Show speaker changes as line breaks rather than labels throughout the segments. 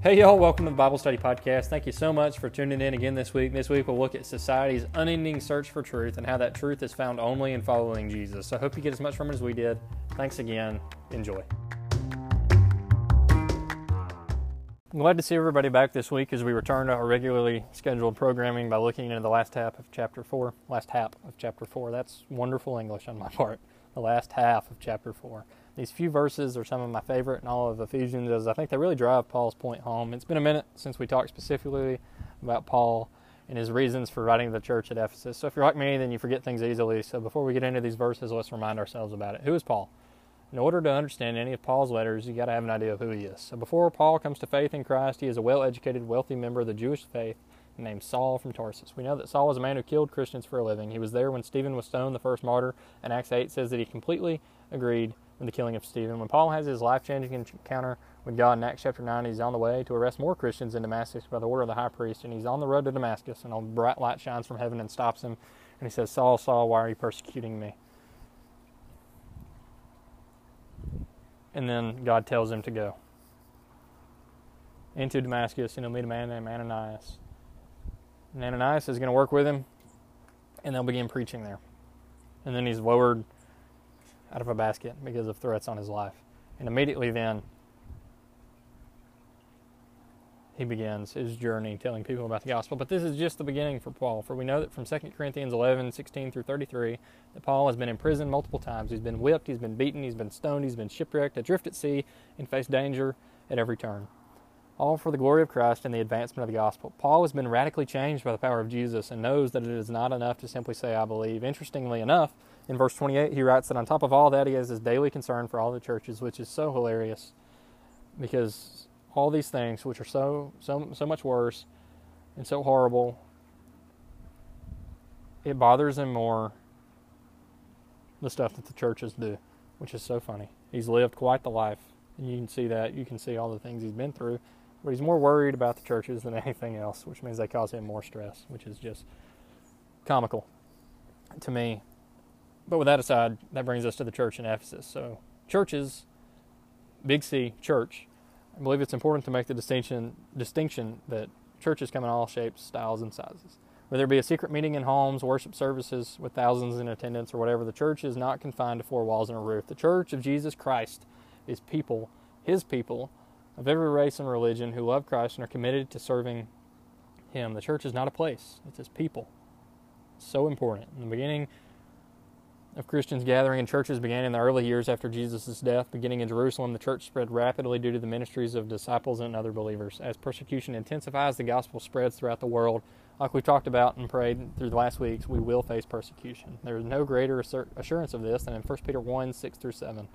Hey, y'all, welcome to the Bible Study Podcast. Thank you so much for tuning in again this week. This week, we'll look at society's unending search for truth and how that truth is found only in following Jesus. So, I hope you get as much from it as we did. Thanks again. Enjoy. I'm glad to see everybody back this week as we return to our regularly scheduled programming by looking into the last half of chapter 4. Last half of chapter 4. That's wonderful English on my part. The last half of chapter 4. These few verses are some of my favorite in all of Ephesians as I think they really drive Paul's point home. It's been a minute since we talked specifically about Paul and his reasons for writing the church at Ephesus. So if you're like me, then you forget things easily. So before we get into these verses, let's remind ourselves about it. Who is Paul? In order to understand any of Paul's letters, you got to have an idea of who he is. So before Paul comes to faith in Christ, he is a well-educated, wealthy member of the Jewish faith named Saul from Tarsus. We know that Saul was a man who killed Christians for a living. He was there when Stephen was stoned, the first martyr, and Acts 8 says that he completely agreed in the killing of Stephen. When Paul has his life changing encounter with God in Acts chapter 9, he's on the way to arrest more Christians in Damascus by the order of the high priest, and he's on the road to Damascus, and a bright light shines from heaven and stops him, and he says, Saul, Saul, why are you persecuting me? And then God tells him to go into Damascus, and he'll meet a man named Ananias. And Ananias is going to work with him, and they'll begin preaching there. And then he's lowered out of a basket because of threats on his life. And immediately then, he begins his journey telling people about the gospel. But this is just the beginning for Paul, for we know that from 2 Corinthians 11, 16 through 33, that Paul has been in prison multiple times. He's been whipped, he's been beaten, he's been stoned, he's been shipwrecked, adrift at sea, and faced danger at every turn. All for the glory of Christ and the advancement of the gospel. Paul has been radically changed by the power of Jesus and knows that it is not enough to simply say, I believe. Interestingly enough, in verse 28, he writes that on top of all that, he has his daily concern for all the churches, which is so hilarious because all these things, which are so, so, so much worse and so horrible, it bothers him more the stuff that the churches do, which is so funny. He's lived quite the life, and you can see that. You can see all the things he's been through, but he's more worried about the churches than anything else, which means they cause him more stress, which is just comical to me. But with that aside, that brings us to the church in Ephesus. So, churches, big C, church. I believe it's important to make the distinction distinction that churches come in all shapes, styles, and sizes. Whether it be a secret meeting in homes, worship services with thousands in attendance, or whatever, the church is not confined to four walls and a roof. The church of Jesus Christ is people, His people, of every race and religion who love Christ and are committed to serving Him. The church is not a place; it's His people. so important. In the beginning of Christians gathering in churches began in the early years after Jesus' death. Beginning in Jerusalem, the church spread rapidly due to the ministries of disciples and other believers. As persecution intensifies, the gospel spreads throughout the world. Like we talked about and prayed through the last weeks, we will face persecution. There is no greater assurance of this than in 1 Peter 1 6 through 7.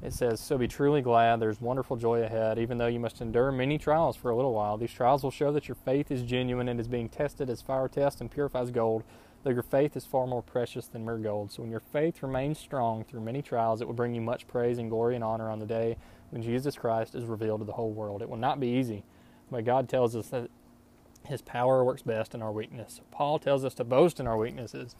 It says, So be truly glad, there's wonderful joy ahead, even though you must endure many trials for a little while. These trials will show that your faith is genuine and is being tested as fire tests and purifies gold though your faith is far more precious than mere gold. So when your faith remains strong through many trials, it will bring you much praise and glory and honor on the day when Jesus Christ is revealed to the whole world. It will not be easy, but God tells us that his power works best in our weakness. Paul tells us to boast in our weaknesses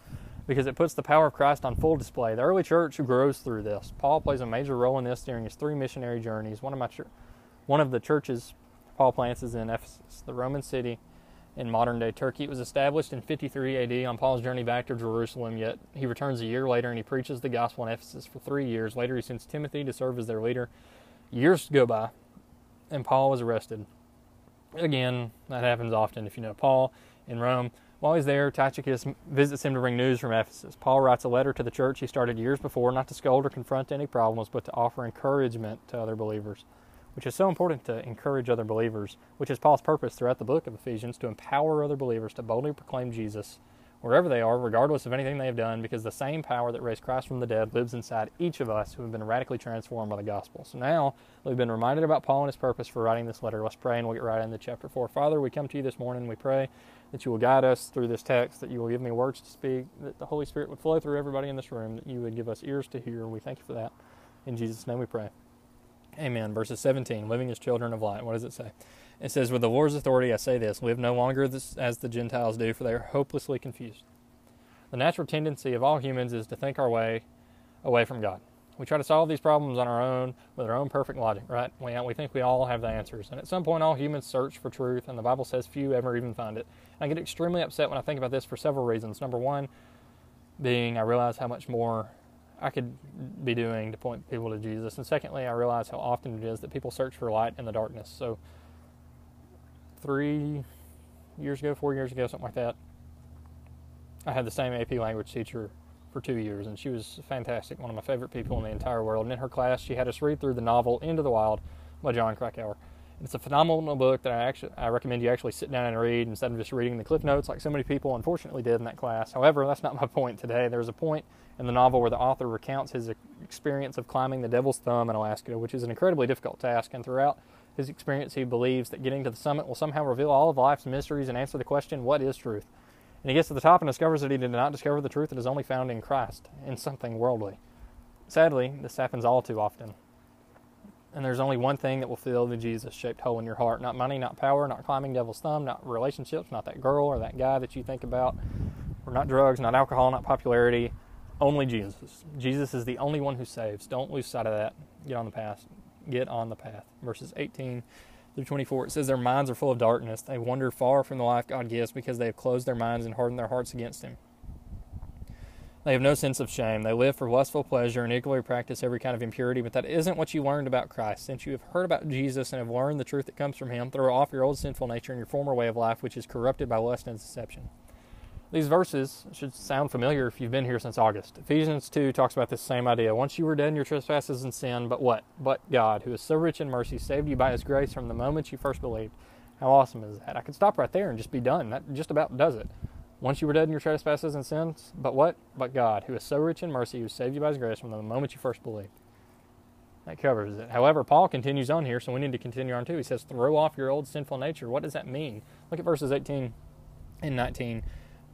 because it puts the power of Christ on full display. The early church grows through this. Paul plays a major role in this during his three missionary journeys. One of my one of the churches Paul plants is in Ephesus, the Roman city in modern day Turkey. It was established in 53 AD on Paul's journey back to Jerusalem, yet he returns a year later and he preaches the gospel in Ephesus for three years. Later, he sends Timothy to serve as their leader. Years go by, and Paul was arrested. Again, that happens often if you know Paul in Rome. While he's there, Tychicus visits him to bring news from Ephesus. Paul writes a letter to the church he started years before, not to scold or confront any problems, but to offer encouragement to other believers which is so important to encourage other believers, which is Paul's purpose throughout the book of Ephesians to empower other believers to boldly proclaim Jesus wherever they are, regardless of anything they have done, because the same power that raised Christ from the dead lives inside each of us who have been radically transformed by the gospel. So now we've been reminded about Paul and his purpose for writing this letter. Let's pray and we'll get right into chapter 4. Father, we come to you this morning. We pray that you will guide us through this text, that you will give me words to speak, that the Holy Spirit would flow through everybody in this room, that you would give us ears to hear. And we thank you for that. In Jesus' name we pray. Amen. Verses 17, living as children of light. What does it say? It says, With the Lord's authority I say this live no longer as the Gentiles do, for they are hopelessly confused. The natural tendency of all humans is to think our way away from God. We try to solve these problems on our own with our own perfect logic, right? We, we think we all have the answers. And at some point, all humans search for truth, and the Bible says few ever even find it. And I get extremely upset when I think about this for several reasons. Number one, being I realize how much more I could be doing to point people to Jesus. And secondly, I realize how often it is that people search for light in the darkness. So, three years ago, four years ago, something like that, I had the same AP language teacher for two years, and she was fantastic, one of my favorite people in the entire world. And in her class, she had us read through the novel Into the Wild by Jon Krakauer. It's a phenomenal book that I actually I recommend you actually sit down and read instead of just reading the cliff notes like so many people unfortunately did in that class. However, that's not my point today. There's a point in the novel where the author recounts his experience of climbing the Devil's Thumb in Alaska, which is an incredibly difficult task, and throughout his experience, he believes that getting to the summit will somehow reveal all of life's mysteries and answer the question, what is truth? And he gets to the top and discovers that he did not discover the truth that is only found in Christ, in something worldly. Sadly, this happens all too often. And there's only one thing that will fill the Jesus shaped hole in your heart not money, not power, not climbing devil's thumb, not relationships, not that girl or that guy that you think about, or not drugs, not alcohol, not popularity. Only Jesus. Jesus is the only one who saves. Don't lose sight of that. Get on the path. Get on the path. Verses 18 through 24, it says, Their minds are full of darkness. They wander far from the life God gives because they have closed their minds and hardened their hearts against Him. They have no sense of shame. They live for lustful pleasure and eagerly practice every kind of impurity, but that isn't what you learned about Christ. Since you have heard about Jesus and have learned the truth that comes from Him, throw off your old sinful nature and your former way of life, which is corrupted by lust and deception. These verses should sound familiar if you've been here since August. Ephesians 2 talks about this same idea. Once you were dead in your trespasses and sin, but what? But God, who is so rich in mercy, saved you by His grace from the moment you first believed. How awesome is that? I could stop right there and just be done. That just about does it. Once you were dead in your trespasses and sins, but what? But God, who is so rich in mercy, who saved you by his grace from the moment you first believed. That covers it. However, Paul continues on here, so we need to continue on too. He says, throw off your old sinful nature. What does that mean? Look at verses 18 and 19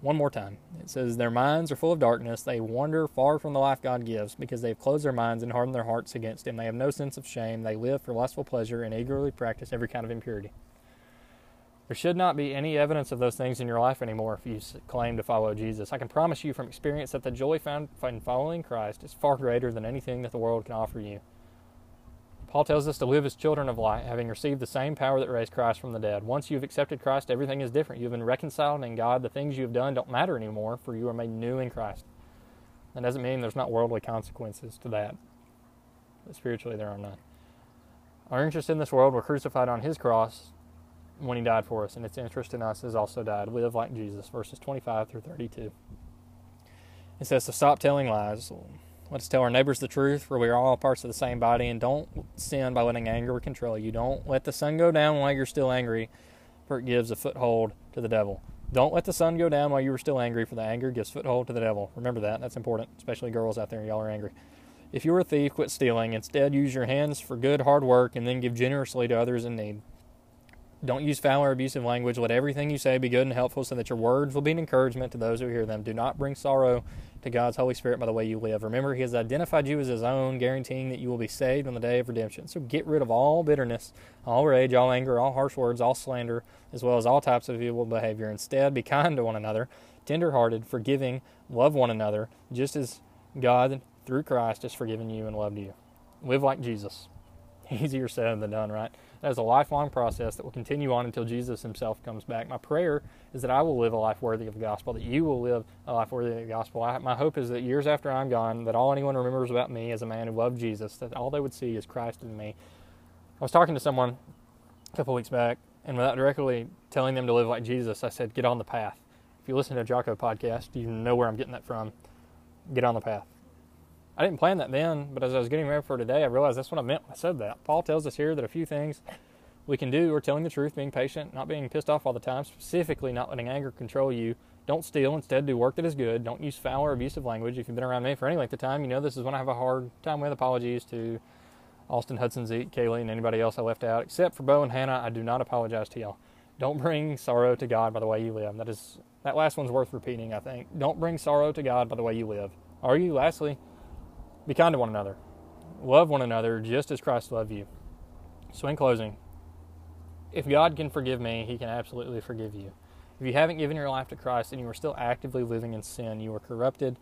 one more time. It says, Their minds are full of darkness. They wander far from the life God gives because they have closed their minds and hardened their hearts against Him. They have no sense of shame. They live for lustful pleasure and eagerly practice every kind of impurity. There should not be any evidence of those things in your life anymore if you claim to follow Jesus. I can promise you from experience that the joy found in following Christ is far greater than anything that the world can offer you. Paul tells us to live as children of light, having received the same power that raised Christ from the dead. Once you've accepted Christ, everything is different. You've been reconciled in God. The things you've done don't matter anymore, for you are made new in Christ. That doesn't mean there's not worldly consequences to that, but spiritually there are none. Our interests in this world were crucified on His cross when he died for us, and its interest in us has also died. Live like Jesus, verses 25 through 32. It says to stop telling lies. Let's tell our neighbors the truth, for we are all parts of the same body, and don't sin by letting anger control you. Don't let the sun go down while you're still angry, for it gives a foothold to the devil. Don't let the sun go down while you are still angry, for the anger gives foothold to the devil. Remember that. That's important, especially girls out there. Y'all are angry. If you're a thief, quit stealing. Instead, use your hands for good, hard work, and then give generously to others in need. Don't use foul or abusive language. Let everything you say be good and helpful so that your words will be an encouragement to those who hear them. Do not bring sorrow to God's Holy Spirit by the way you live. Remember, He has identified you as His own, guaranteeing that you will be saved on the day of redemption. So get rid of all bitterness, all rage, all anger, all harsh words, all slander, as well as all types of evil behavior. Instead, be kind to one another, tender-hearted, forgiving, love one another, just as God, through Christ, has forgiven you and loved you. Live like Jesus. Easier said than done, right? That is a lifelong process that will continue on until Jesus himself comes back. My prayer is that I will live a life worthy of the gospel, that you will live a life worthy of the gospel. I, my hope is that years after I'm gone, that all anyone remembers about me as a man who loved Jesus, that all they would see is Christ in me. I was talking to someone a couple weeks back, and without directly telling them to live like Jesus, I said, get on the path. If you listen to a Jocko podcast, you know where I'm getting that from. Get on the path. I didn't plan that then, but as I was getting ready for today, I realized that's what I meant when I said that. Paul tells us here that a few things we can do are telling the truth, being patient, not being pissed off all the time, specifically not letting anger control you. Don't steal, instead do work that is good. Don't use foul or abusive language. If you've been around me for any length of time, you know this is when I have a hard time with apologies to Austin, Hudson, Zeke, Kaylee, and anybody else I left out. Except for Bo and Hannah, I do not apologize to y'all. Don't bring sorrow to God by the way you live. That is that last one's worth repeating, I think. Don't bring sorrow to God by the way you live. Are you, lastly, be kind to one another. Love one another just as Christ loved you. So, in closing, if God can forgive me, He can absolutely forgive you. If you haven't given your life to Christ and you are still actively living in sin, you are corrupted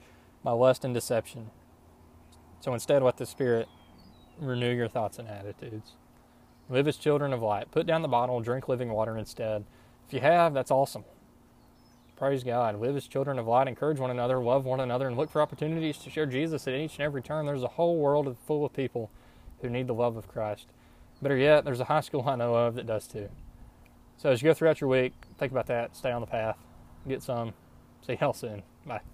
by lust and deception. So instead, let the Spirit renew your thoughts and attitudes. Live as children of light. Put down the bottle, drink living water instead. If you have, that's awesome. Praise God. Live as children of light. Encourage one another, love one another, and look for opportunities to share Jesus at each and every turn. There's a whole world full of people who need the love of Christ. Better yet, there's a high school I know of that does too. So as you go throughout your week, think about that. Stay on the path. Get some. See y'all soon. Bye.